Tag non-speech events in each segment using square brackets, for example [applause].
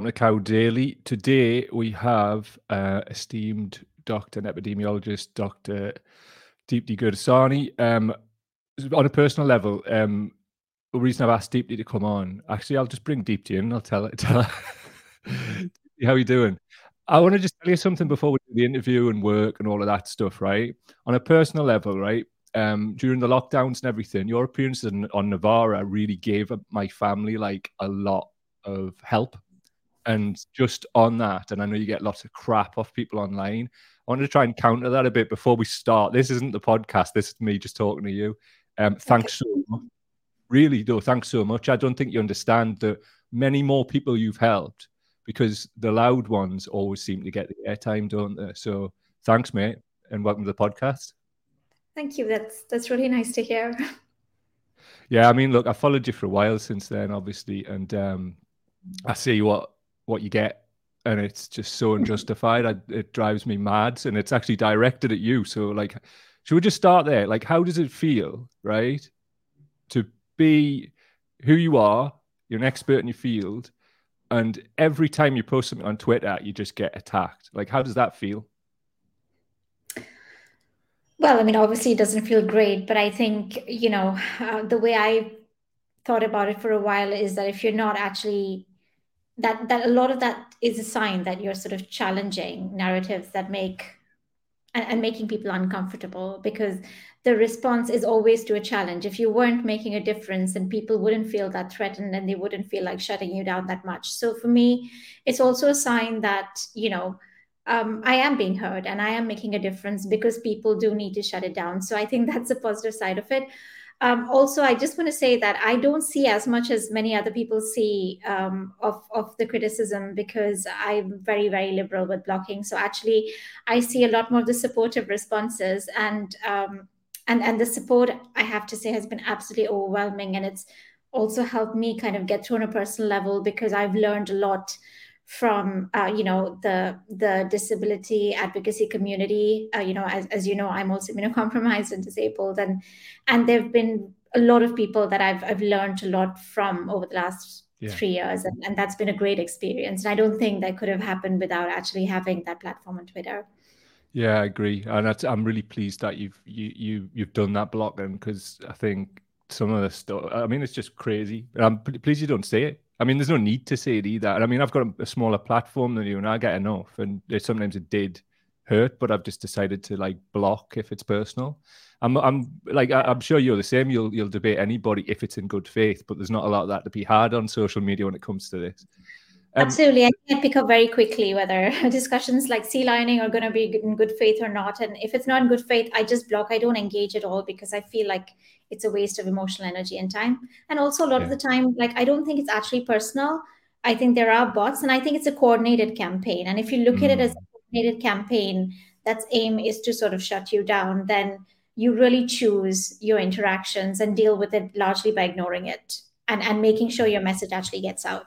welcome to Cow Daily. Today we have uh, esteemed doctor and epidemiologist, Dr. Deepti Gurdasani. Um, on a personal level, um, the reason I've asked Deepti to come on, actually, I'll just bring Deepti in. I'll tell, [laughs] tell her how you doing. I want to just tell you something before we do the interview and work and all of that stuff, right? On a personal level, right? Um, during the lockdowns and everything, your appearances on, on Novara really gave my family like a lot of help. And just on that, and I know you get lots of crap off people online. I wanted to try and counter that a bit before we start. This isn't the podcast. This is me just talking to you. Um, thanks okay. so much. Really, though, thanks so much. I don't think you understand that many more people you've helped because the loud ones always seem to get the airtime, don't they? So thanks, mate, and welcome to the podcast. Thank you. That's that's really nice to hear. [laughs] Yeah, I mean, look, I followed you for a while since then, obviously, and um, I see what what you get, and it's just so unjustified. I, it drives me mad, and it's actually directed at you. So, like, should we just start there? Like, how does it feel, right, to be who you are? You're an expert in your field, and every time you post something on Twitter, you just get attacked. Like, how does that feel? Well, I mean, obviously, it doesn't feel great, but I think, you know, uh, the way I thought about it for a while is that if you're not actually that that a lot of that is a sign that you're sort of challenging narratives that make and, and, making people uncomfortable because the response is always to a challenge if you weren't making a difference then people wouldn't feel that threatened and they wouldn't feel like shutting you down that much so for me it's also a sign that you know um, I am being heard and I am making a difference because people do need to shut it down. So I think that's a positive side of it. Um, also, I just want to say that I don't see as much as many other people see um, of, of the criticism because I'm very, very liberal with blocking. So actually, I see a lot more of the supportive responses and um, and and the support I have to say has been absolutely overwhelming, and it's also helped me kind of get through on a personal level because I've learned a lot from uh, you know the the disability advocacy community. Uh, you know as, as you know i'm also immunocompromised and disabled and and there have been a lot of people that i've i've learned a lot from over the last yeah. three years and, and that's been a great experience. And i don't think that could have happened without actually having that platform on twitter. Yeah i agree. And i'm really pleased that you've you, you you've done that blocking because i think some of the stuff i mean it's just crazy i'm pleased you don't say it I mean, there's no need to say it either. I mean, I've got a, a smaller platform than you, and I get enough. And it, sometimes it did hurt, but I've just decided to like block if it's personal. I'm, I'm like, I, am sure you're the same. You'll, you'll debate anybody if it's in good faith, but there's not a lot of that to be had on social media when it comes to this. Um, Absolutely. I can pick up very quickly whether [laughs] discussions like sealioning are going to be in good faith or not. And if it's not in good faith, I just block. I don't engage at all because I feel like it's a waste of emotional energy and time. And also, a lot yeah. of the time, like, I don't think it's actually personal. I think there are bots, and I think it's a coordinated campaign. And if you look mm. at it as a mm. coordinated campaign, that's aim is to sort of shut you down, then you really choose your interactions and deal with it largely by ignoring it and, and making sure your message actually gets out.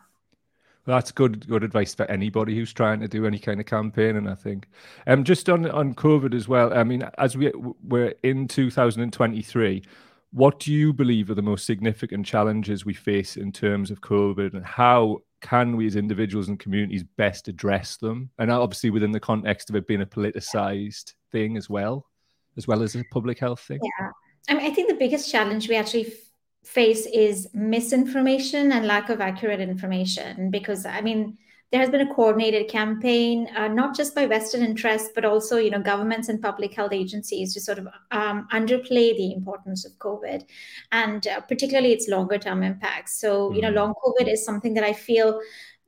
That's good good advice for anybody who's trying to do any kind of campaign. And I think, um, just on on COVID as well. I mean, as we we're in 2023, what do you believe are the most significant challenges we face in terms of COVID, and how can we as individuals and communities best address them? And obviously within the context of it being a politicized thing as well, as well as a public health thing. Yeah, I mean, I think the biggest challenge we actually face is misinformation and lack of accurate information because i mean there has been a coordinated campaign uh, not just by vested interests but also you know governments and public health agencies to sort of um, underplay the importance of covid and uh, particularly its longer term impacts so you know mm-hmm. long covid is something that i feel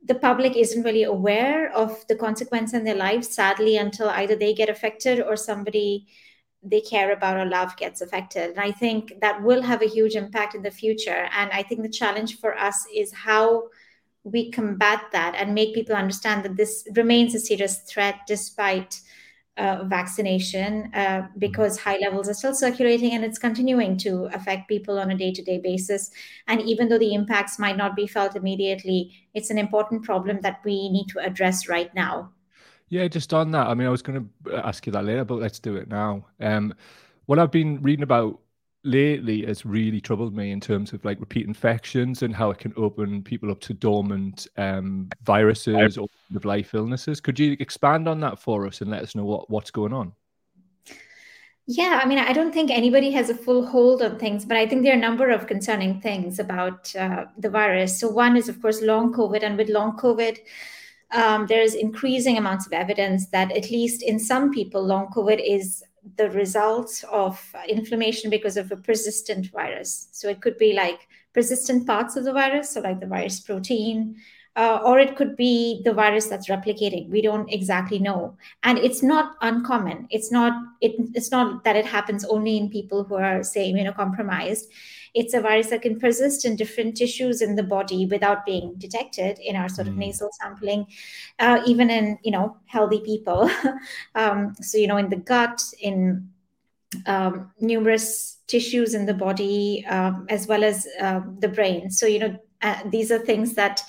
the public isn't really aware of the consequence in their lives sadly until either they get affected or somebody they care about or love gets affected. And I think that will have a huge impact in the future. And I think the challenge for us is how we combat that and make people understand that this remains a serious threat despite uh, vaccination uh, because high levels are still circulating and it's continuing to affect people on a day to day basis. And even though the impacts might not be felt immediately, it's an important problem that we need to address right now. Yeah, just on that. I mean, I was going to ask you that later, but let's do it now. Um, what I've been reading about lately has really troubled me in terms of like repeat infections and how it can open people up to dormant um, viruses or of life illnesses. Could you expand on that for us and let us know what, what's going on? Yeah, I mean, I don't think anybody has a full hold on things, but I think there are a number of concerning things about uh, the virus. So, one is, of course, long COVID. And with long COVID, um, there's increasing amounts of evidence that, at least in some people, long COVID is the result of inflammation because of a persistent virus. So, it could be like persistent parts of the virus, so like the virus protein, uh, or it could be the virus that's replicating. We don't exactly know. And it's not uncommon. It's not it, it's not that it happens only in people who are say immunocompromised it's a virus that can persist in different tissues in the body without being detected in our sort of mm. nasal sampling uh, even in you know healthy people [laughs] um, so you know in the gut in um, numerous tissues in the body um, as well as uh, the brain so you know uh, these are things that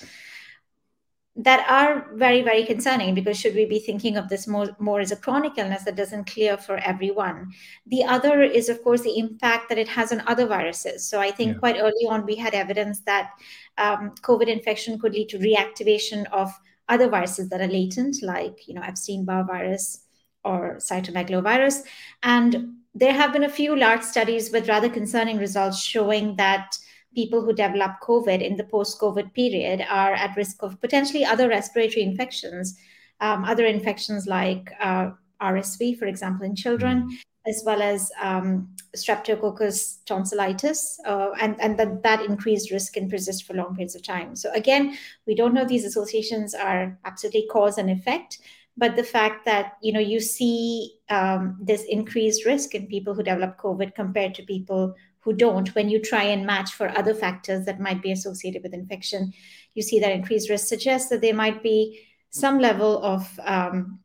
that are very very concerning because should we be thinking of this more, more as a chronic illness that doesn't clear for everyone? The other is of course the impact that it has on other viruses. So i think yeah. quite early on we had evidence that um, covid infection could lead to reactivation of other viruses that are latent like you know epstein-barr virus or cytomegalovirus. And there have been a few large studies with rather concerning results showing that people who develop COVID in the post COVID period are at risk of potentially other respiratory infections, um, other infections like uh, RSV, for example, in children, mm. as well as um, streptococcus tonsillitis, uh, and, and that, that increased risk can persist for long periods of time. So, again, we don't know these associations are absolutely cause and effect. But the fact that you know you see um, this increased risk in people who develop COVID compared to people who don't, when you try and match for other factors that might be associated with infection, you see that increased risk suggests that there might be some level of um,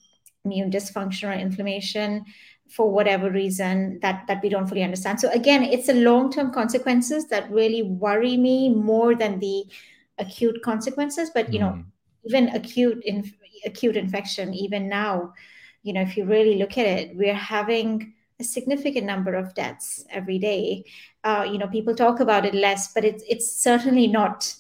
immune dysfunction or inflammation for whatever reason that that we don't fully understand. So again, it's the long-term consequences that really worry me more than the acute consequences. But you know, mm. even acute in, acute infection, even now, you know, if you really look at it, we're having a significant number of deaths every day. Uh, you know, people talk about it less, but it's it's certainly not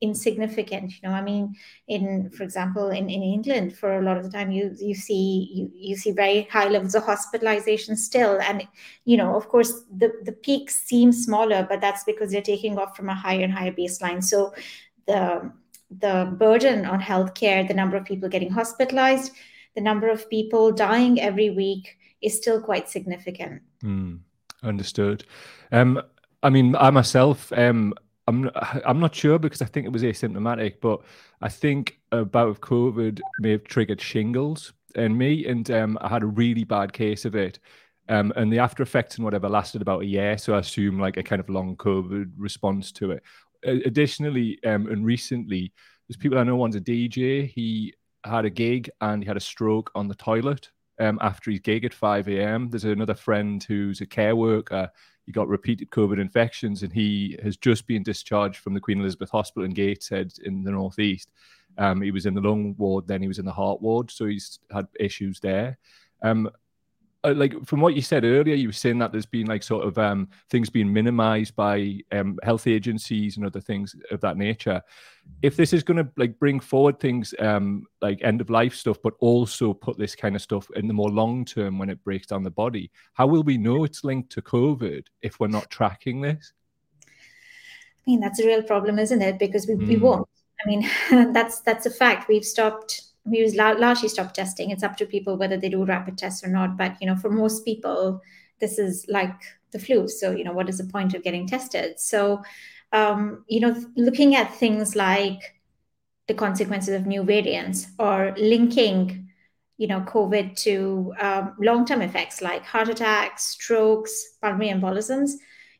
insignificant. You know, I mean, in for example, in, in England, for a lot of the time, you you see you you see very high levels of hospitalization still, and you know, of course, the the peaks seem smaller, but that's because they're taking off from a higher and higher baseline. So the the burden on healthcare, the number of people getting hospitalized, the number of people dying every week is still quite significant. Mm, understood. Um, I mean, I myself, um, I'm I'm not sure because I think it was asymptomatic, but I think a bout of COVID may have triggered shingles in me, and um, I had a really bad case of it. Um, and the after effects and whatever lasted about a year, so I assume like a kind of long COVID response to it. Additionally, um, and recently, there's people I know. One's a DJ. He had a gig and he had a stroke on the toilet um, after his gig at 5 a.m. There's another friend who's a care worker. He got repeated COVID infections and he has just been discharged from the Queen Elizabeth Hospital in Gateshead in the Northeast. Um, he was in the lung ward, then he was in the heart ward. So he's had issues there. Um, like from what you said earlier, you were saying that there's been like sort of um, things being minimized by um, health agencies and other things of that nature. If this is going to like bring forward things um, like end of life stuff, but also put this kind of stuff in the more long term when it breaks down the body, how will we know it's linked to COVID if we're not tracking this? I mean, that's a real problem, isn't it? Because we, mm. we hmm. won't. I mean, [laughs] that's that's a fact. We've stopped we use largely stop testing. It's up to people whether they do rapid tests or not. But you know, for most people, this is like the flu. So you know, what is the point of getting tested? So um, you know, looking at things like the consequences of new variants or linking you know covid to um, long-term effects like heart attacks strokes pulmonary embolisms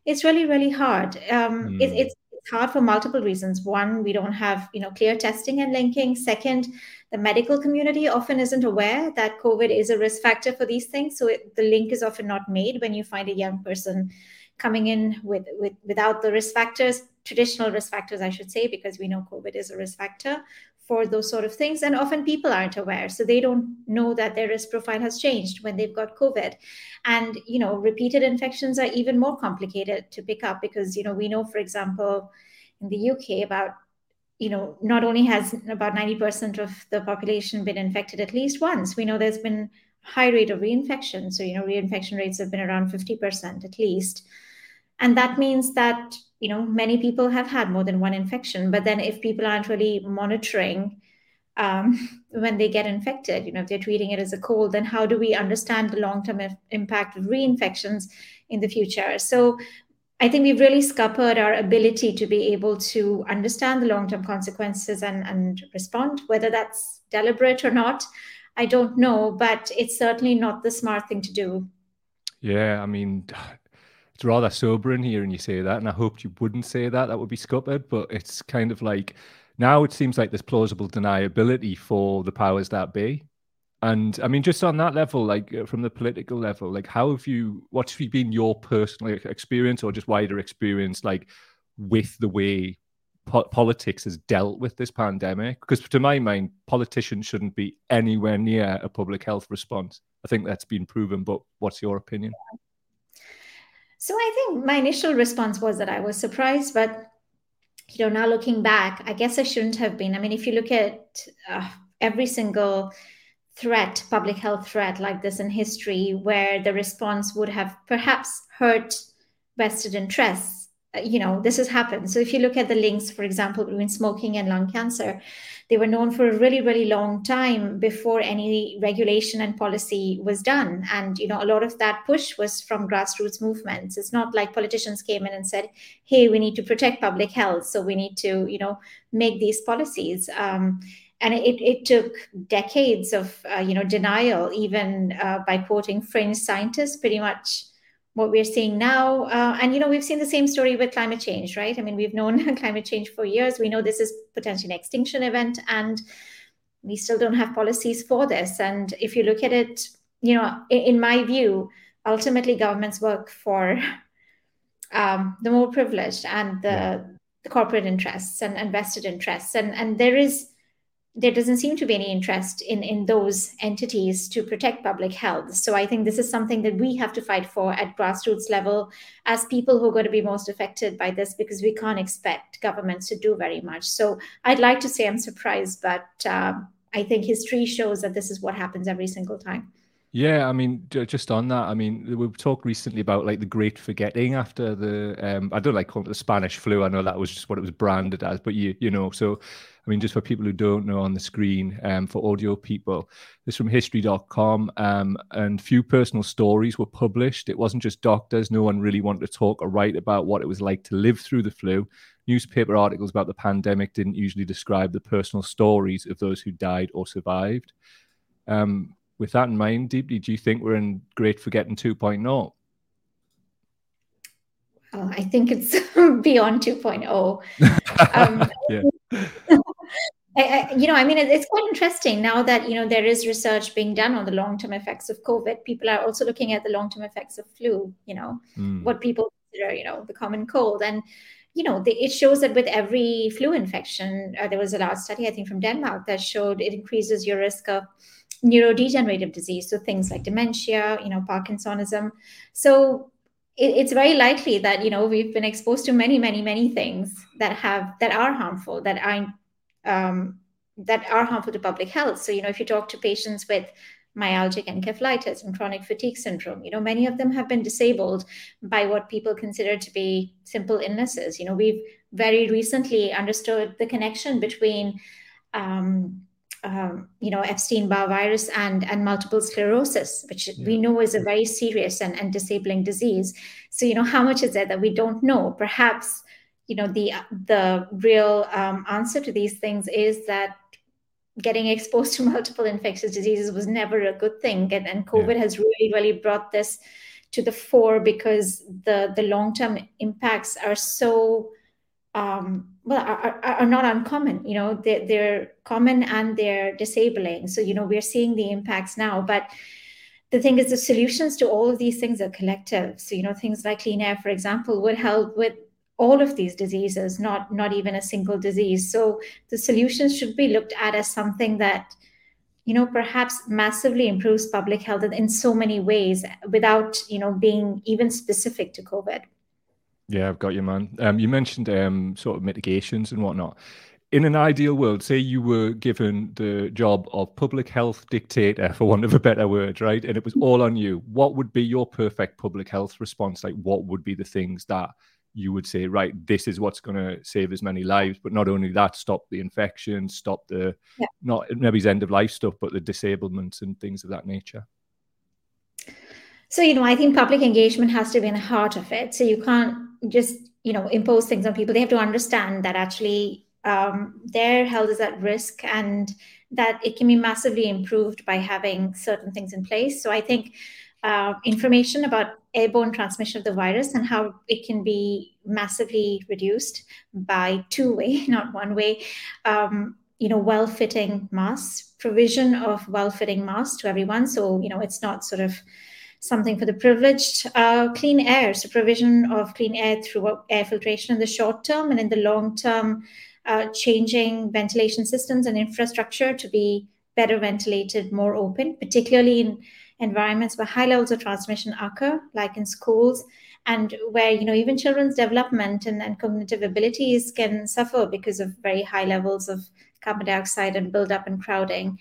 it's really really hard um, mm. it, it's it's hard for multiple reasons. One, we don't have you know clear testing and linking. Second, the medical community often isn't aware that COVID is a risk factor for these things. So it, the link is often not made when you find a young person coming in with, with without the risk factors, traditional risk factors, I should say, because we know COVID is a risk factor for those sort of things. And often people aren't aware. So they don't know that their risk profile has changed when they've got COVID. And, you know, repeated infections are even more complicated to pick up because, you know, we know, for example, in the UK, about you know, not only has about 90% of the population been infected at least once, we know there's been high rate of reinfection. So, you know, reinfection rates have been around 50% at least. And that means that, you know, many people have had more than one infection. But then if people aren't really monitoring um, [laughs] when they get infected, you know, if they're treating it as a cold, then how do we understand the long term impact of reinfections in the future? So I think we've really scuppered our ability to be able to understand the long term consequences and, and respond, whether that's deliberate or not. I don't know, but it's certainly not the smart thing to do. Yeah, I mean, it's rather sobering and you say that, and I hoped you wouldn't say that. That would be scuppered, but it's kind of like now it seems like there's plausible deniability for the powers that be. And I mean, just on that level, like uh, from the political level, like how have you, what's been your personal experience or just wider experience, like with the way po- politics has dealt with this pandemic? Because to my mind, politicians shouldn't be anywhere near a public health response. I think that's been proven, but what's your opinion? So I think my initial response was that I was surprised, but you know, now looking back, I guess I shouldn't have been. I mean, if you look at uh, every single threat, public health threat like this in history, where the response would have perhaps hurt vested interests. Uh, you know, this has happened. So if you look at the links, for example, between smoking and lung cancer, they were known for a really, really long time before any regulation and policy was done. And, you know, a lot of that push was from grassroots movements. It's not like politicians came in and said, hey, we need to protect public health. So we need to, you know, make these policies. Um, and it, it took decades of uh, you know denial even uh, by quoting fringe scientists pretty much what we're seeing now uh, and you know we've seen the same story with climate change right? I mean we've known [laughs] climate change for years. We know this is potentially an extinction event and we still don't have policies for this. And if you look at it you know in, in my view ultimately governments work for [laughs] um, the more privileged and the, the corporate interests and, and vested interests. And and there is there doesn't seem to be any interest in, in those entities to protect public health. So I think this is something that we have to fight for at grassroots level as people who are going to be most affected by this because we can't expect governments to do very much. So I'd like to say I'm surprised, but um, I think history shows that this is what happens every single time. Yeah, I mean, just on that, I mean, we've talked recently about like the great forgetting after the, um, I don't like calling it the Spanish flu. I know that was just what it was branded as, but you, you know, so I mean, just for people who don't know on the screen, um, for audio people, this from history.com, um, and few personal stories were published. It wasn't just doctors. No one really wanted to talk or write about what it was like to live through the flu. Newspaper articles about the pandemic didn't usually describe the personal stories of those who died or survived. Um, with that in mind, Deepti, do you think we're in great forgetting 2.0? Oh, I think it's [laughs] beyond 2.0. [laughs] Um, yeah. [laughs] I, I, you know, I mean, it's quite interesting now that you know there is research being done on the long-term effects of COVID. People are also looking at the long-term effects of flu. You know, mm. what people consider, you know, the common cold, and you know, the, it shows that with every flu infection, uh, there was a large study, I think, from Denmark that showed it increases your risk of neurodegenerative disease, so things like dementia, you know, Parkinsonism. So it, it's very likely that you know we've been exposed to many, many, many things that have that are harmful, that are um, that are harmful to public health. So you know, if you talk to patients with myalgic encephalitis and chronic fatigue syndrome you know many of them have been disabled by what people consider to be simple illnesses you know we've very recently understood the connection between um, um, you know Epstein-Barr virus and and multiple sclerosis, which yeah. we know is a very serious and, and disabling disease. So you know how much is there that we don't know? Perhaps you know the the real um, answer to these things is that getting exposed [laughs] to multiple infectious diseases was never a good thing, and, and COVID yeah. has really really brought this to the fore because the the long term impacts are so um, well are, are, not uncommon you know they're, they're common and they're disabling. So you know we're seeing the impacts now. But the thing is the solutions to all of these things are collective. So you know things like clean air for example would help with all of these diseases, not not even a single disease. So the solutions should be looked at as something that you know perhaps massively improves public health in so many ways without you know being even specific to covid yeah i've got you man um, you mentioned um, sort of mitigations and whatnot in an ideal world, say you were given the job of public health dictator, for want of a better word, right? And it was all on you. What would be your perfect public health response? Like, what would be the things that you would say, right, this is what's going to save as many lives. But not only that, stop the infection, stop the yeah. not maybe end of life stuff, but the disablements and things of that nature. So, you know, I think public engagement has to be in the heart of it. So you can't just, you know, impose things on people. They have to understand that actually um, their health is at risk and that it can be massively improved by having certain things in place. So I think uh, information about airborne transmission of the virus and how it can be massively reduced by two way, [laughs] not one way. Um, you know, well-fitting masks, provision of well-fitting masks to everyone. So you know, it's not sort of something for the privileged. Uh, clean air, so provision of clean air through air filtration in the short term and in the long term, uh, changing ventilation systems and infrastructure to be better ventilated, more open, particularly in environments where high levels of transmission occur, like in schools, and where you know even children's development and, and cognitive abilities can suffer because of very high levels of carbon dioxide and buildup and crowding.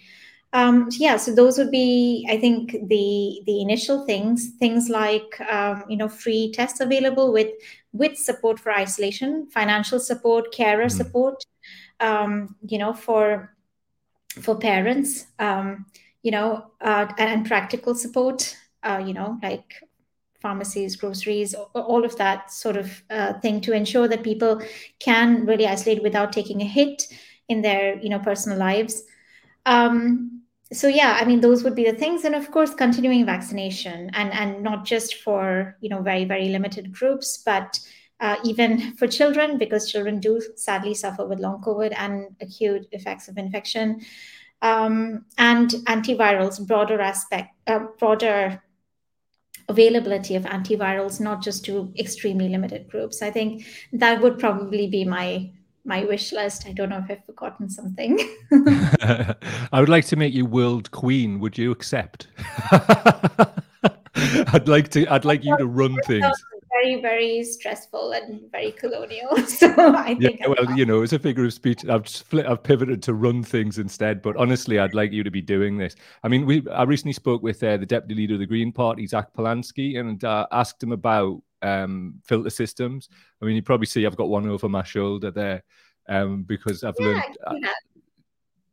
Um, yeah, so those would be, I think, the the initial things. Things like um, you know free tests available with with support for isolation, financial support, carer mm-hmm. support. Um, you know for for parents. Um, you know, uh, and, and, practical support, uh, you know, like pharmacies, groceries, all of that sort of uh, thing to ensure that people can really isolate without taking a hit in their, you know, personal lives. Um, so yeah, I mean, those would be the things, and of course, continuing vaccination, and and not just for you know very very limited groups, but uh, even for children, because children do sadly suffer with long COVID and acute effects of infection um, and antivirals, broader aspect, uh, broader availability of antivirals, not just to extremely limited groups. I think that would probably be my my wish list. I don't know if I've forgotten something. [laughs] [laughs] I would like to make you world queen. Would you accept? [laughs] I'd like to. I'd like you to run things very, very stressful and very colonial. So I think. Yeah, well, you know, as a figure of speech, I've I've pivoted to run things instead. But honestly, I'd like you to be doing this. I mean, we I recently spoke with uh, the deputy leader of the Green Party, Zack Polanski, and uh, asked him about um, filter systems. I mean, you probably see I've got one over my shoulder there um, because I've yeah, learned. Uh,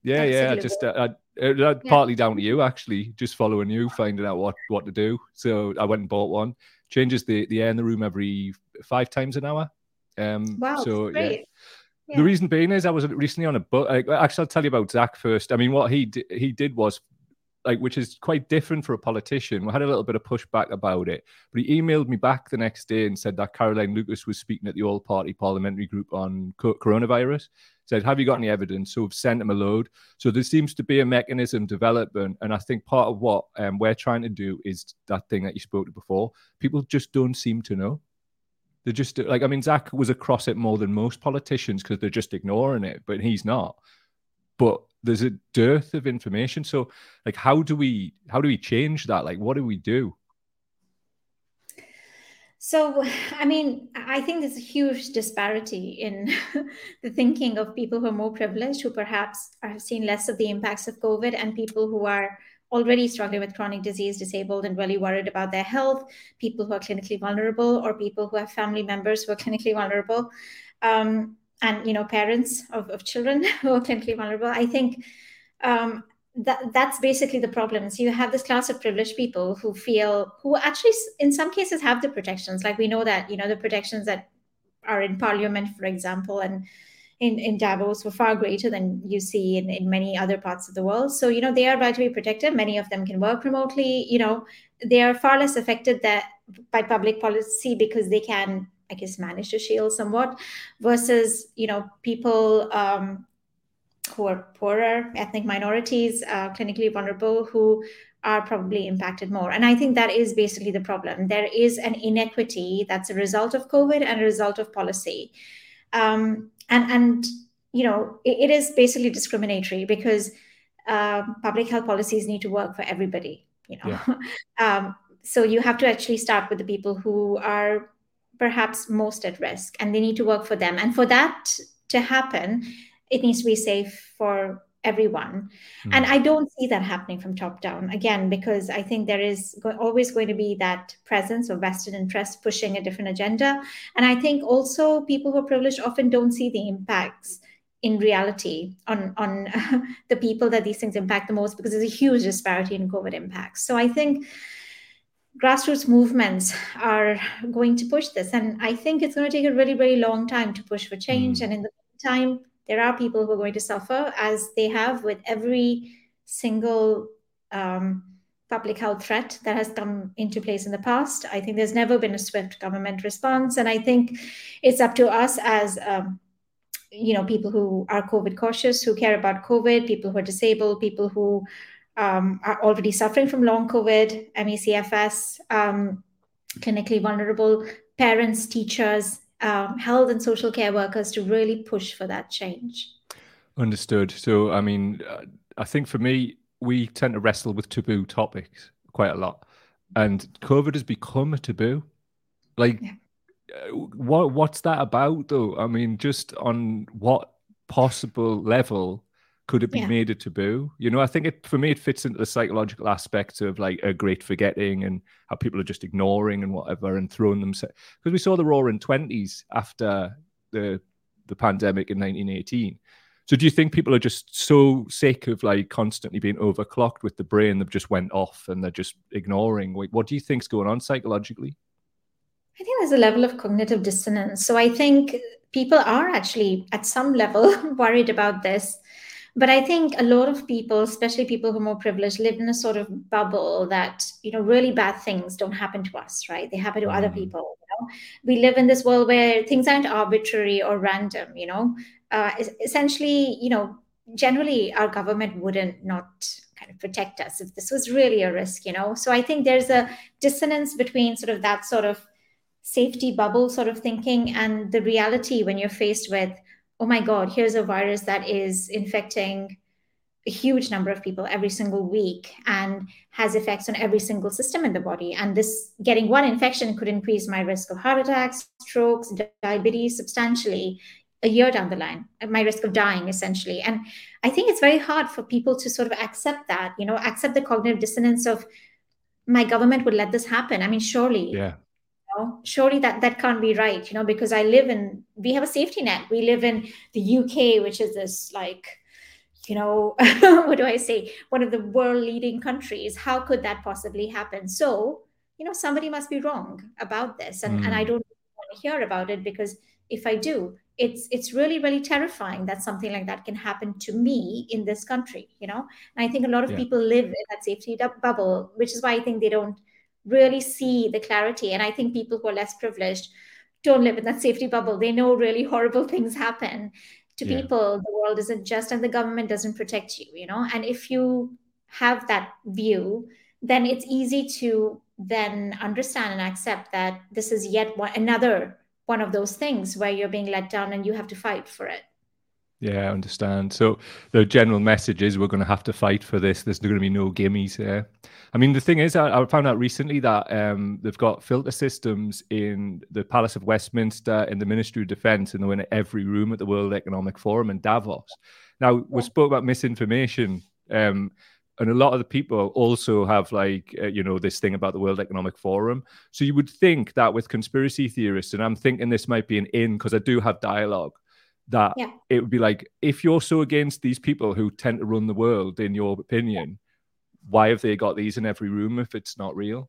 yeah, yeah, I just uh, I, uh, yeah. partly down to you actually, just following you, finding out what what to do. So I went and bought one changes the, the air in the room every five times an hour. Um, wow, so yeah. Yeah. The reason being is I was recently on a book. Actually, I'll tell you about Zack first. I mean, what he d- he did was like, which is quite different for a politician. We had a little bit of pushback about it, but he emailed me back the next day and said that Caroline Lucas was speaking at the All Party Parliamentary Group on co- coronavirus. Said, "Have you got any evidence?" So we've sent him a load. So there seems to be a mechanism development, and I think part of what um, we're trying to do is that thing that you spoke to before. People just don't seem to know. They're just like, I mean, Zack was across it more than most politicians because they're just ignoring it, but he's not. But there's a dearth of information. So, like, how do we how do we change that? Like, what do we do? So, I mean, I think there's a huge disparity in [laughs] the thinking of people who are more privileged, who perhaps have seen less of the impacts of COVID, and people who are already struggling with chronic disease, disabled, and really worried about their health, people who are clinically vulnerable, or people who have family members who are clinically vulnerable, um, and you know, parents of, of children [laughs] who are clinically vulnerable. I think um, that that's basically the problem. So you have this class of privileged people who feel who actually in some cases have the protections. Like we know that, you know, the protections that are in parliament, for example, and in, in Davos were far greater than you see in, in many other parts of the world. So, you know, they are be protected. Many of them can work remotely, you know, they are far less affected that by public policy because they can, I guess, manage to shield somewhat versus, you know, people um, who are poorer, ethnic minorities, uh, clinically vulnerable, who are probably impacted more. And I think that is basically the problem. There is an inequity that's a result of COVID and a result of policy. Um, and, and, you know, it, it is basically discriminatory because uh, public health policies need to work for everybody, you know. Yeah. [laughs] um, so you have to actually start with the people who are perhaps most at risk and they need to work for them. And for that to happen, it needs to be safe for everyone. Mm. And I don't see that happening from top down, again, because I think there is go- always going to be that presence of vested interest pushing a different agenda. And I think also people who are privileged often don't see the impacts in reality on on [laughs] the people that these things impact the most because there's a huge disparity in covid impacts so i think grassroots movements are going to push this and i think it's going to take a really really long time to push for change mm. and in the meantime there are people who are going to suffer as they have with every single um, public health threat that has come into place in the past. I think there's never been a swift government response, and I think it's up to us as um, you know people who are COVID cautious, who care about COVID, people who are disabled, people who um, are already suffering from long COVID, MECFS, um, clinically vulnerable, parents, teachers, um, health and social care workers to really push for that change. Understood. So, I mean, uh, I think for me, we tend to wrestle with taboo topics quite a lot, and COVID has become a taboo. Like, yeah. Uh, what what's that about, though? I mean, just on what possible level could it be yeah. made a taboo? You know, I think it for me it fits into the psychological aspects of like a great forgetting and how people are just ignoring and whatever and throwing themselves because we saw the roaring twenties after the the pandemic in 1918. So do you think people are just so sick of like constantly being overclocked with the brain that just went off and they're just ignoring? what do you think's going on psychologically? I think there's a level of cognitive dissonance. So I think people are actually at some level [laughs] worried about this but i think a lot of people especially people who are more privileged live in a sort of bubble that you know really bad things don't happen to us right? They happen to mm. other people you know? We live in this world where things aren't arbitrary or random you know? Uh, essentially you know generally our government wouldn't not kind of protect us if this was really a risk you know? So i think there's a dissonance between sort of that sort of safety bubble sort of thinking and the reality when you're faced with oh my God, here's a virus that is infecting a huge number of people every single week and has effects on every single system in the body. And this getting one infection could increase my risk of heart attacks, strokes, diabetes substantially a year down the line, my risk of dying essentially. And I think it's very hard for people to sort of accept that, you know, accept the cognitive dissonance of my government would let this happen. I mean, surely yeah know surely that that can't be right you know because i live in we have a safety net we live in the uk which is this like you know [laughs] what do i say one of the world leading countries how could that possibly happen so you know somebody must be wrong about this and, mm. and i hmm. don't want to hear about it because if i do it's it's really really terrifying that something like that can happen to me in this country you know and i think a lot of yeah. people live in that safety bubble which is why i think they don't really see the clarity. And I think people who are less privileged don't live in that safety bubble. They know really horrible [laughs] things happen to yeah. people. The world isn't just, and the government doesn't protect you, you know? And if you have that view, then it's easy to then understand and accept that this is yet one, another one of those things where you're being let down and you have to fight for it. Yeah, I understand. So the general message is we're going to have to fight for this. There's going to be no gimmies here. I mean, the thing is, I, I found out recently that um, they've got filter systems in the Palace of Westminster, in the Ministry of Defence, and they're in every room at the World Economic Forum in Davos. Now, we spoke about misinformation. Um, and a lot of the people also have like uh, you know this thing about the world economic forum so you would think that with conspiracy theorists and i'm thinking this might be an in because i do have dialogue that yeah. it would be like if you're so against these people who tend to run the world in your opinion why have they got these in every room if it's not real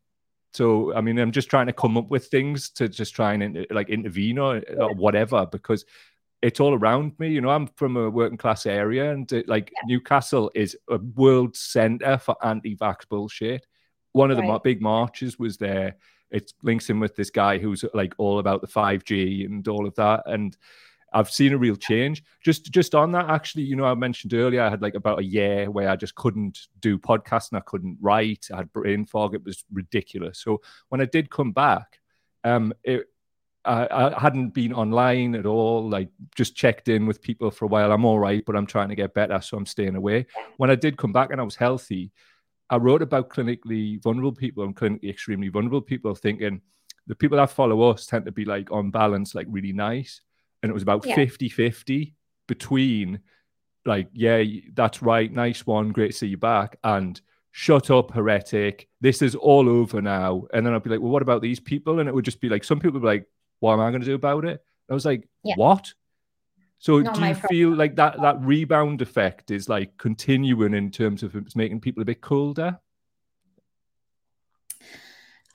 so i mean i'm just trying to come up with things to just try and like intervene or, or whatever because it's all around me you know i'm from a working class area and it, like yeah. newcastle is a world center for anti-vax bullshit one of right. the big marches was there it links in with this guy who's like all about the 5g and all of that and I've seen a real change. Just just on that, actually, you know, I mentioned earlier I had like about a year where I just couldn't do podcasts and I couldn't write, I had brain fog. It was ridiculous. So when I did come back, um, it I, I hadn't been online at all. Like just checked in with people for a while. I'm all right, but I'm trying to get better, so I'm staying away. When I did come back and I was healthy, I wrote about clinically vulnerable people and clinically extremely vulnerable people, thinking the people that follow us tend to be like on balance, like really nice. And it was about 50 yeah. 50 between like, yeah, that's right, nice one, great to see you back, and shut up, heretic. This is all over now. And then I'd be like, well, what about these people? And it would just be like, some people would be like, what am I going to do about it? I was like, yeah. what? So Not do you feel like that that rebound effect is like continuing in terms of it's making people a bit colder?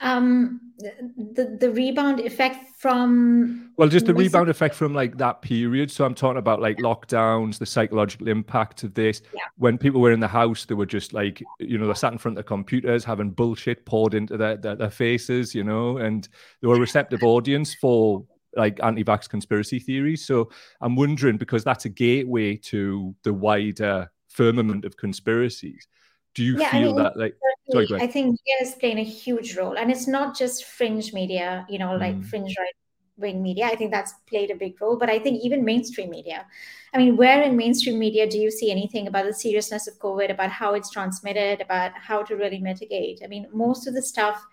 Um, the the rebound effect from well, just the rebound effect from like that period. So I'm talking about like lockdowns, the psychological impact of this. Yeah. When people were in the house, they were just like you know they sat in front of the computers having bullshit poured into their, their, their faces, you know, and they were a receptive audience for like anti-vax conspiracy theories. So I'm wondering because that's a gateway to the wider firmament of conspiracies. Do you yeah, feel I mean, that like sorry, I think media is playing a huge role, and it's not just fringe media, you know, like mm. fringe right wing media. I think that's played a big role, but I think even mainstream media. I mean, where in mainstream media do you see anything about the seriousness of COVID, about how it's transmitted, about how to really mitigate? I mean, most of the stuff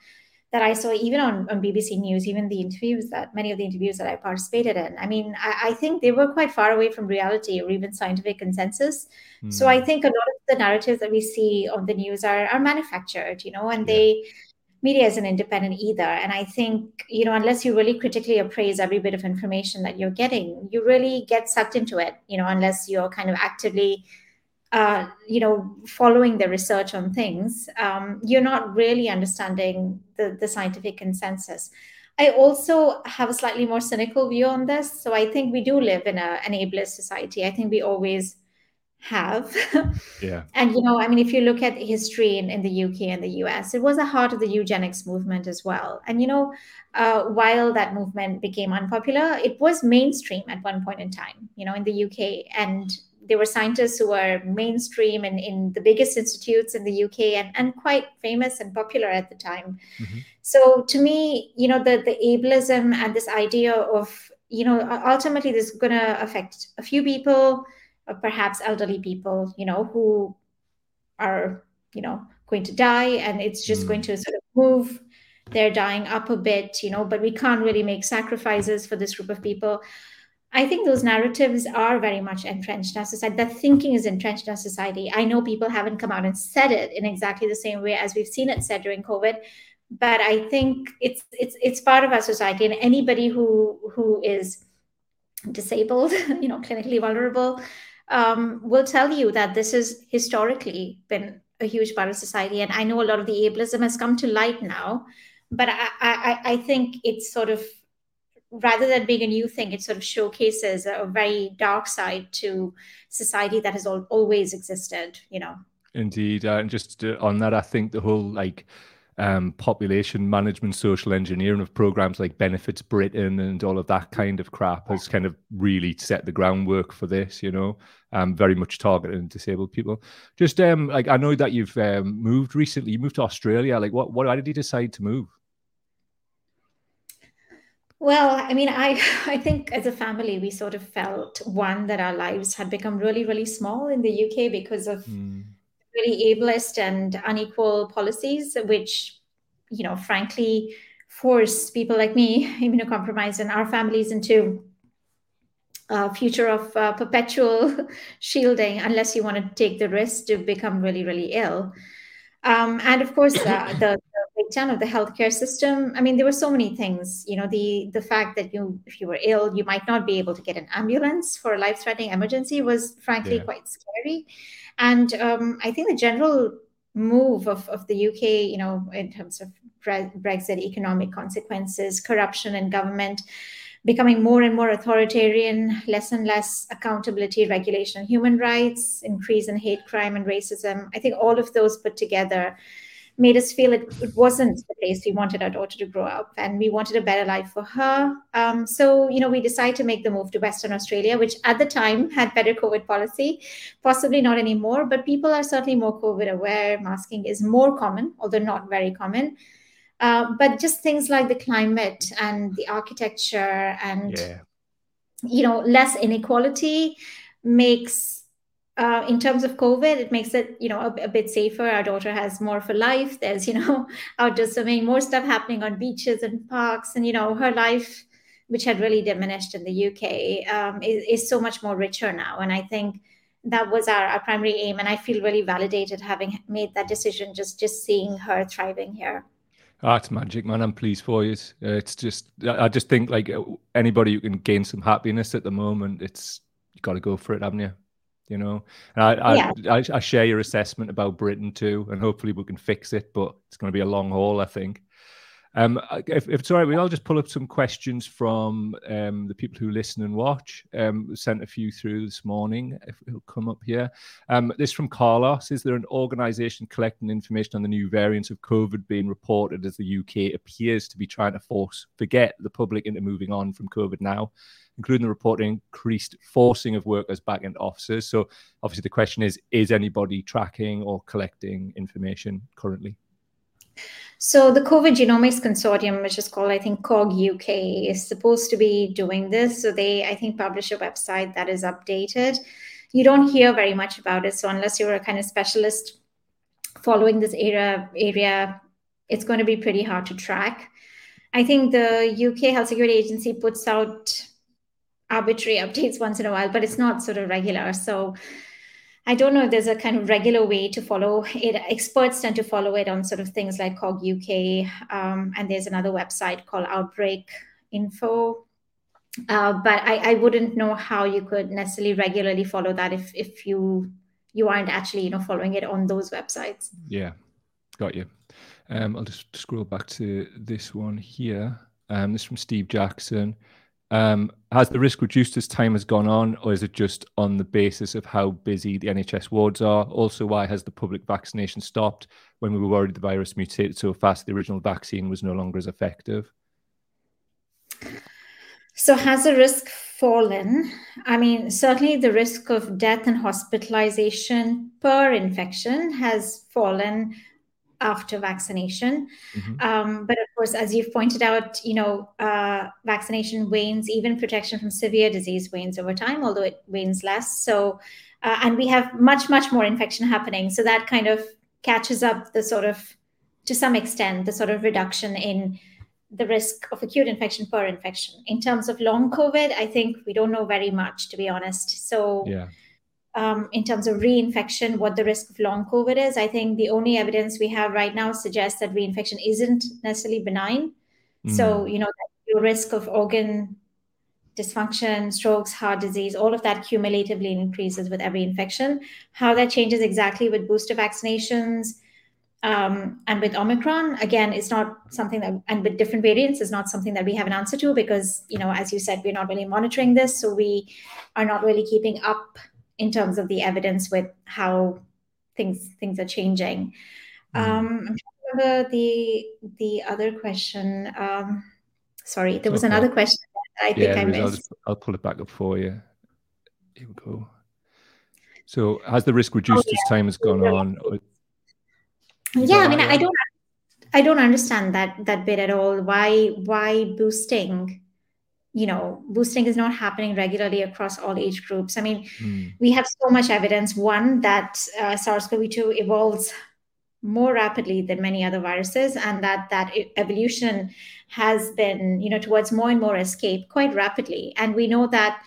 that I saw even on, on BBC News, even the interviews that many of the interviews that I participated in, I mean, I, I think they were quite far away from reality or even scientific consensus. Mm. So I think a lot of the narratives that we see on the news are, are manufactured, you know, and yeah. they media isn't independent either. And I think, you know, unless you really critically appraise every bit of information that you're getting, you really get sucked into it, you know, unless you're kind of actively uh, you know, following the research on things, um, you're not really understanding the, the scientific consensus. I also have a slightly more cynical view on this. So I think we do live in a, an ableist society. I think we always have. [laughs] yeah. And, you know, I mean, if you look at history in, in the UK and the US, it was the heart of the eugenics movement as well. And, you know, uh, while that movement became unpopular, it was mainstream at one point in time, you know, in the UK. And there were scientists who were mainstream and in the biggest institutes in the UK and, and quite famous and popular at the time. Mm-hmm. So to me, you know, the, the ableism and this idea of, you know, ultimately this is going to affect a few people, or perhaps elderly people, you know, who are, you know, going to die and it's just mm. going to sort of move they're dying up a bit, you know, but we can't really make sacrifices for this group of people. I think those narratives are very much entrenched in our society. That thinking is entrenched in our society. I know people haven't come out and said it in exactly the same way as we've seen it said during COVID, but I think it's it's it's part of our society. And anybody who who is disabled, [laughs] you know, clinically vulnerable, um, will tell you that this has historically been a huge part of society. And I know a lot of the ableism has come to light now, but I I, I think it's sort of rather than being a new thing, it sort of showcases a very dark side to society that has al- always existed, you know. Indeed. Uh, and just uh, on that, I think the whole like um, population management, social engineering of programs like Benefits Britain and all of that kind of crap has kind of really set the groundwork for this, you know, um, very much targeting disabled people. Just um, like I know that you've um, moved recently, you moved to Australia. Like, what, what, why did you decide to move? Well, I mean, I [laughs] I think as a family we sort of felt one that our lives had become really really small in the UK because of mm. really ableist and unequal policies, which you know, frankly, force people like me, [laughs] immunocompromised, and our families into a future of uh, perpetual [laughs] shielding unless you want to take the risk to become really really ill. Um, and of course, uh, the [coughs] breakdown of the healthcare system. I mean, there were so many things. You know, the the fact that you, if you were ill, you might not be able to get an ambulance for a life-threatening emergency was frankly yeah. quite scary. And um, I think the general move of, of the UK, you know, in terms of Brexit, economic consequences, corruption in government, becoming more and more authoritarian, less and less accountability, regulation, human rights, increase in hate crime and racism. I think all of those put together made us feel it, it wasn't the place we wanted our daughter to grow up and we wanted a better life for her. Um, so, you know, we decided to make the move to Western Australia, which at the time had better COVID policy, possibly not anymore, but people are certainly more COVID aware. Masking is more common, although not very common. Uh, but just things like the climate and the architecture and yeah. you know less inequality makes uh, in terms of COVID, it makes it, you know, a, a, bit safer. Our daughter has more for life. There's, [laughs] you know, outdoor swimming, more stuff happening on beaches and parks, and you know, her life, which had really diminished in the UK, um, is, is so much more richer now. And I think that was our, our primary aim. And I feel really validated having made that decision, just just seeing her thriving here. Oh, it's magic, man. I'm pleased for you. Uh, it's just, I just think like anybody who can gain some happiness at the moment, it's you got to go for it, haven't you? You know. And I, yeah. I, I, share your assessment about Britain too, and hopefully we can fix it, but it's going to be a long haul, I think. Um, if, if it's all right, we'll just pull up some questions from um, the people who listen and watch. Um, sent a few through this morning. If it'll come up here, um, this from Carlos: Is there an organisation collecting information on the new variants of COVID being reported as the UK appears to be trying to force forget the public into moving on from COVID now? including the reporting increased forcing of workers back into offices. So obviously the question is, is anybody tracking or collecting information currently? So the COVID Genomics Consortium, which is called, I think, COG UK, is supposed to be doing this. So they, I think, publish a website that is updated. You don't hear very much about it. So unless you're a kind of specialist following this area, area, it's going to be pretty hard to track. I think the UK Health Security Agency puts out arbitrary [laughs] updates once in a while, but it's not sort of regular. So I don't know if there's a kind of regular way to follow it. Experts tend to follow it on sort of things like COG UK, um, and there's another website called Outbreak Info. Uh, but I, I wouldn't know how you could necessarily regularly follow that if if you you aren't actually you know following it on those websites. Yeah, got you. Um, I'll just scroll back to this one here. Um, this is from Steve Jackson. Um, has the risk reduced as time has gone on, or is it just on the basis of how busy the NHS wards are? Also, why has the public vaccination stopped when we were worried the virus mutated so fast the original vaccine was no longer as effective? So, has the risk fallen? I mean, certainly the risk of death and hospitalization per infection has fallen after vaccination. Mm-hmm. Um, but of course, as you've pointed out, you know, uh, vaccination wanes, even protection from severe disease wanes over time, although it wanes less. So, uh, and we have much, much more infection happening. So that kind of catches up the sort of, to some extent, the sort of reduction in the risk of acute infection per infection. In terms of long COVID, I think we don't know very much, to be honest. So, yeah um, in terms of reinfection, what the risk of long COVID is. I think the only evidence we have right now suggests that reinfection isn't necessarily benign. Mm. So, you know, your risk of organ dysfunction, strokes, heart disease, all of that cumulatively increases with every infection. How that changes exactly with booster vaccinations um, and with Omicron, again, it's not something that, and with different variants, is not something that we have an answer to because, you know, as you said, we're not really monitoring this. So we are not really keeping up in terms of the evidence with how things things are changing. Mm. Um, I'm trying to remember the the other question. Um, sorry, there was okay. another question I think yeah, I missed. I'll, just, I'll, pull it back up for you. Here we go. So, has the risk reduced oh, yeah. as time has gone on? Yeah, I mean, I don't, I don't understand that that bit at all. Why, why boosting? You know boosting is not happening regularly across all age groups i mean mm. we have so much evidence one that uh, sars-cov-2 evolves more rapidly than many other viruses and that that evolution has been you know towards more and more escape quite rapidly and we know that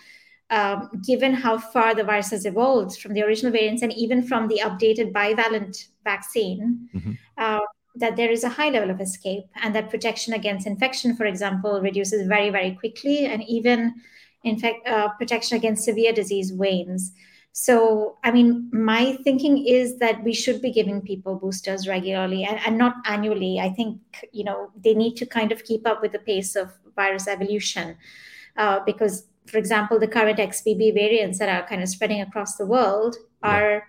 um, given how far the virus has evolved from the original variants and even from the updated bivalent vaccine mm-hmm. uh, that there is a high level of escape and that protection against infection, for example, reduces very, very quickly, and even in fact, uh, protection against severe disease wanes. So, I mean, my thinking is that we should be giving people boosters regularly and, and not annually. I think, you know, they need to kind of keep up with the pace of virus evolution uh, because, for example, the current XBB variants that are kind of spreading across the world are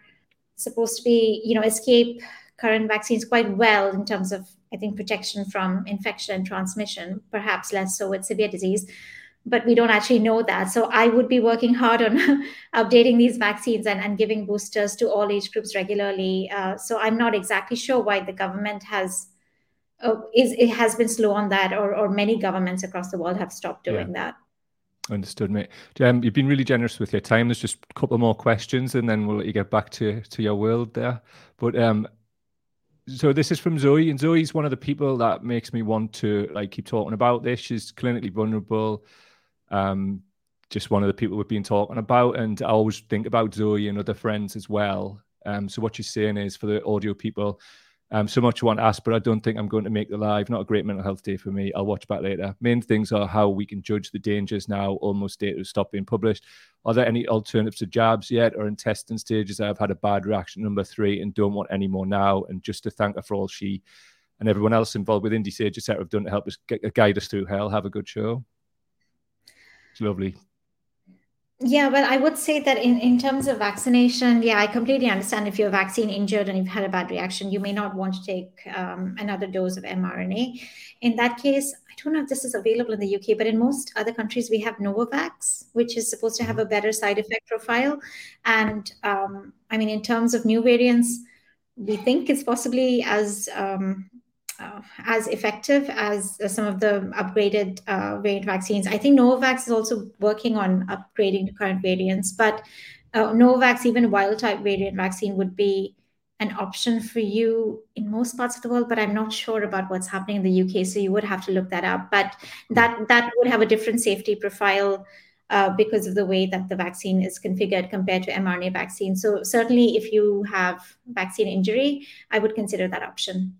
supposed to be, you know, escape current vaccines quite well in terms of, I think, protection from infection and transmission, perhaps less so with severe disease. But we don't actually know that. So I would be working hard on [laughs] updating these vaccines and, and giving boosters to all age groups regularly. Uh, so I'm not exactly sure why the government has uh, is it has been slow on that, or or many governments across the world have stopped doing yeah. that. Understood, mate. Um, you've been really generous with your time. There's just a couple more questions, and then we'll let you get back to to your world there. But um, so this is from Zoe, and Zoe's one of the people that makes me want to like keep talking about this. She's clinically vulnerable. Um, just one of the people we've been talking about, and I always think about Zoe and other friends as well. Um, so what she's saying is for the audio people, um, so much want to ask, but I don't think I'm going to make the live. Not a great mental health day for me. I'll watch back later. Main things are how we can judge the dangers now. Almost data to stop being published. Are there any alternatives to jabs yet, or in testing stages? I've had a bad reaction. Number three, and don't want any more now. And just to thank her for all she and everyone else involved with Indie Sage, etc., have done to help us guide us through hell. Have a good show. It's lovely. Yeah, well, I would say that in, in terms of vaccination, yeah, I completely understand if you're vaccine injured and you've had a bad reaction, you may not want to take um, another dose of mRNA. In that case, I don't know if this is available in the UK, but in most other countries, we have Novavax, which is supposed to have a better side effect profile. And um, I mean, in terms of new variants, we think it's possibly as um, uh, as effective as uh, some of the upgraded uh, variant vaccines. I think Novavax is also working on upgrading the current variants, but uh, Novavax, even wild type variant vaccine, would be an option for you in most parts of the world. But I'm not sure about what's happening in the UK, so you would have to look that up. But that that would have a different safety profile. Uh, because of the way that the vaccine is configured compared to mRNA vaccine. So, certainly, if you have vaccine injury, I would consider that option.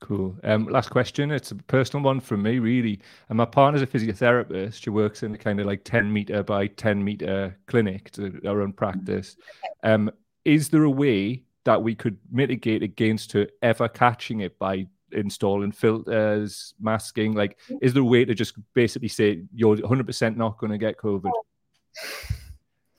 Cool. Um, last question. It's a personal one from me, really. And my partner's a physiotherapist. She works in a kind of like 10 meter by 10 meter clinic to our own practice. Um, is there a way that we could mitigate against her ever catching it by installing filters, masking? Like, is there a way to just basically say you're 100% not going to get COVID?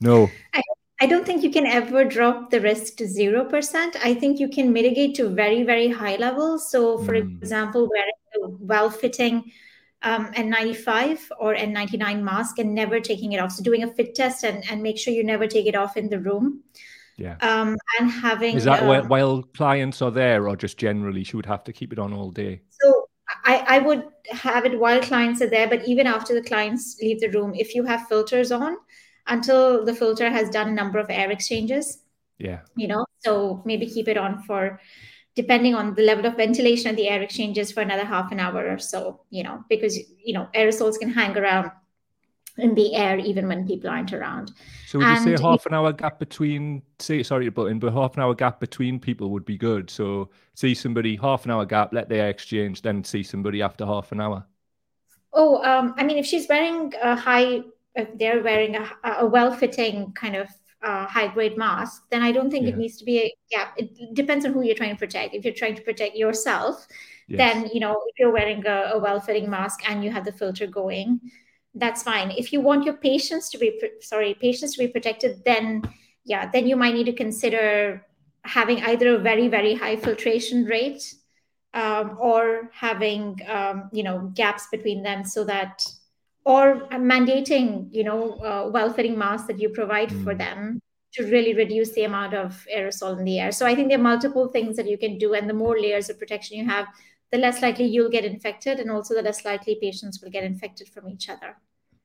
No. [laughs] I I don't think you can ever drop the risk to 0%. I think you can mitigate to very, very high levels. So, for mm. example, wearing a well fitting um, N95 or N99 mask and never taking it off. So, doing a fit test and, and make sure you never take it off in the room. Yeah. Um, and having. Is that um, while clients are there or just generally she would have to keep it on all day? So, I, I would have it while clients are there, but even after the clients leave the room, if you have filters on, until the filter has done a number of air exchanges. Yeah. You know, so maybe keep it on for depending on the level of ventilation and the air exchanges for another half an hour or so, you know, because you know, aerosols can hang around in the air even when people aren't around. So would and you say half an hour gap between say sorry but in but half an hour gap between people would be good. So see somebody half an hour gap, let the air exchange, then see somebody after half an hour. Oh, um, I mean if she's wearing a high they're wearing a, a well-fitting kind of uh, high-grade mask, then I don't think yeah. it needs to be a gap. It depends on who you're trying to protect. If you're trying to protect yourself, yes. then you know if you're wearing a, a, well-fitting mask and you have the filter going, that's fine. If you want your patients to be sorry patients to be protected, then yeah, then you might need to consider having either a very very high filtration rate um, or having um, you know gaps between them so that or mandating you know uh, well-fitting masks that you provide mm. for them to really reduce the amount of aerosol in the air so i think there are multiple things that you can do and the more layers of protection you have the less likely you'll get infected and also the less likely patients will get infected from each other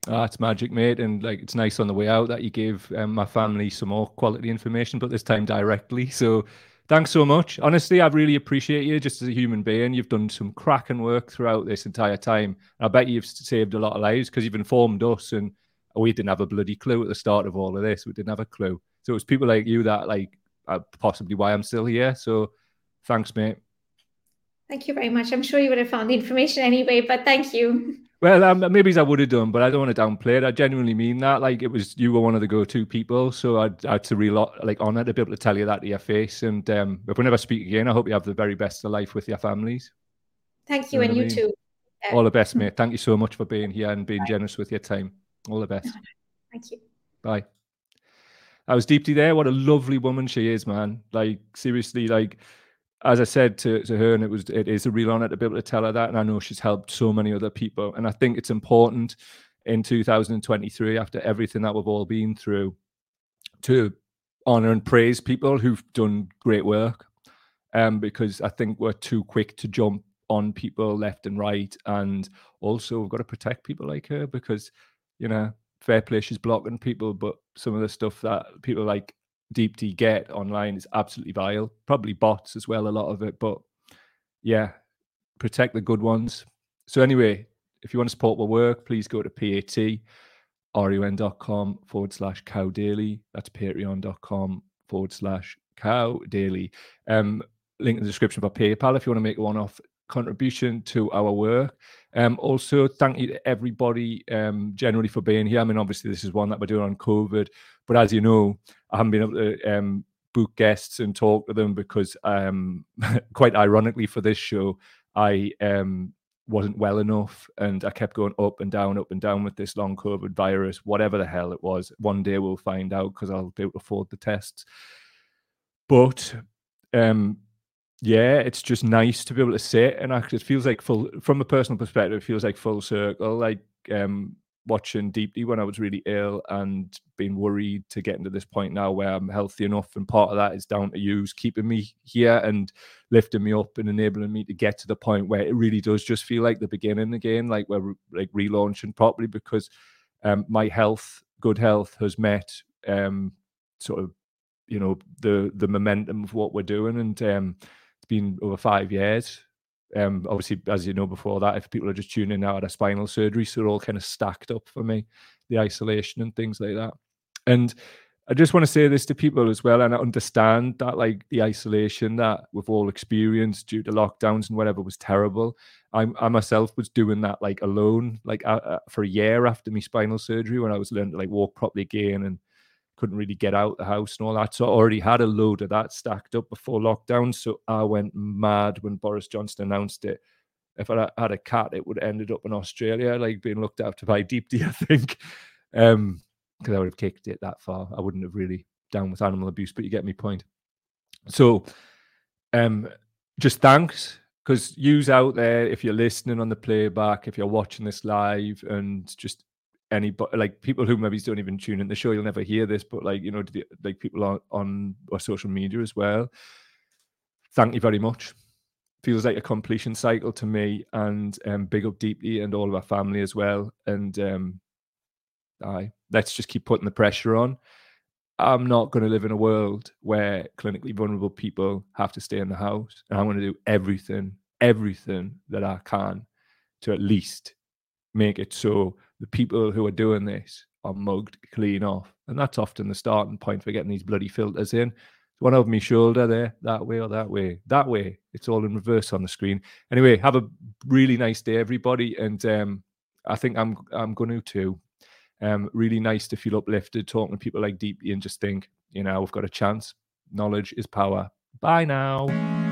Oh, it's magic, mate. And like, it's nice on the way out that you gave um, my family some more quality information, but this time directly. So thanks so much. Honestly, I really appreciate you just as a human being. You've done some cracking work throughout this entire time. I bet you've saved a lot of lives because you've informed us and we didn't have a bloody clue at the start of all of this. We didn't have a clue. So it was people like you that like uh, possibly why I'm still here. So thanks, mate. Thank you very much. I'm sure you would have found the information anyway, but thank you. Well, um, maybe as I would have done, but I don't want to downplay it. I genuinely mean that. Like it was, you were one of the go-to people, so I'd, I'd to real like honor to be able to tell you that to your face. And um, if we never speak again, I hope you have the very best of life with your families. Thank you, you know and you mean? too. All the best, mate. Thank you so much for being here and being Bye. generous with your time. All the best. [laughs] Thank you. Bye. I was Deepti there. What a lovely woman she is, man. Like seriously, like as I said to, to her, and it was it is a real honor to be able to tell her that, and I know she's helped so many other people, and I think it's important in 2023 after everything that we've all been through to honor and praise people who've done great work, um, because I think we're too quick to jump on people left and right, and also we've got to protect people like her because you know fair play she's blocking people, but some of the stuff that people like Deepti get online is absolutely vile. Probably bots as well, a lot of it. But yeah, protect the good ones. So anyway, if you want to support my work, please go to PAT run.com forward slash cow daily. That's patreon.com forward slash cow daily. Um, link in the description for PayPal if you want to make one off contribution to our work. Um, also, thank you to everybody um, generally for being here. I mean, obviously, this is one that we're doing on COVID, but as you know, I haven't been able to um, book guests and talk to them because, um, [laughs] quite ironically, for this show, I um, wasn't well enough and I kept going up and down, up and down with this long COVID virus, whatever the hell it was. One day we'll find out because I'll be able to afford the tests. But um, yeah, it's just nice to be able to sit and actually it feels like full from a personal perspective, it feels like full circle. Like um watching Deepti when I was really ill and being worried to get into this point now where I'm healthy enough. And part of that is down to you keeping me here and lifting me up and enabling me to get to the point where it really does just feel like the beginning again, like we're like relaunching properly because um, my health, good health, has met um, sort of you know the the momentum of what we're doing and um, been over five years um, obviously, as you know before that, if people are just tuning out of spinal surgery, so they're all kind of stacked up for me, the isolation and things like that. And I just want to say this to people as well, and I understand that like the isolation that we've all experienced due to lockdowns and whatever was terrible. I, I myself was doing that like alone, like uh, for a year after my spinal surgery when I was learning to like walk properly again and couldn't really get out the house and all that. So I already had a load of that stacked up before lockdown. So I went mad when Boris Johnson announced it. If I had a cat, it would have ended up in Australia, like being looked after by [laughs] Deepti, I think. Um, because I would have kicked it that far. I wouldn't have really down with animal abuse, but you get me point. So um just thanks because yous out there if you're listening on the playback, if you're watching this live, and just anybody like people who maybe don't even tune in the show you'll never hear this but like you know the, like people on on our social media as well. Thank you very much. Feels like a completion cycle to me and um big up Deepti and all of our family as well. And um i let's just keep putting the pressure on. I'm not going to live in a world where clinically vulnerable people have to stay in the house and i'm going to do everything everything that i can to at least make it so the people who are doing this are mugged clean off. And that's often the starting point for getting these bloody filters in. One over my shoulder there, that way or that way, that way. It's all in reverse on the screen. Anyway, have a really nice day, everybody. And um, I think I'm I'm going to too. Um, really nice to feel uplifted talking to people like Deep and just think, you know, we've got a chance. Knowledge is power. Bye now.